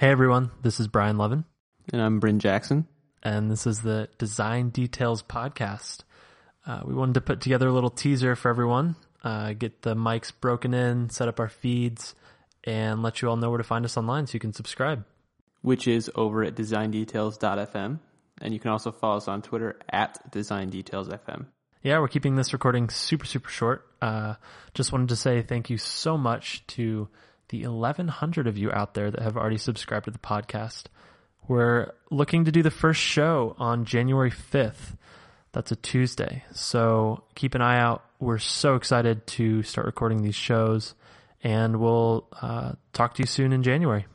Hey everyone, this is Brian Lovin, And I'm Bryn Jackson. and this is the Design Details Podcast. Uh, we wanted to put together a little teaser for everyone, uh, get the mics broken in, set up our feeds, and let you all know where to find us online so you can subscribe. which is over at designdetails.fm. And you can also follow us on Twitter at designdetailsfm. Yeah, we're keeping this recording super, super short. Uh, just wanted to say thank you so much to the 1100 of you out there that have already subscribed to the podcast. We're looking to do the first show on January 5th. That's a Tuesday. So keep an eye out. We're so excited to start recording these shows and we'll uh, talk to you soon in January.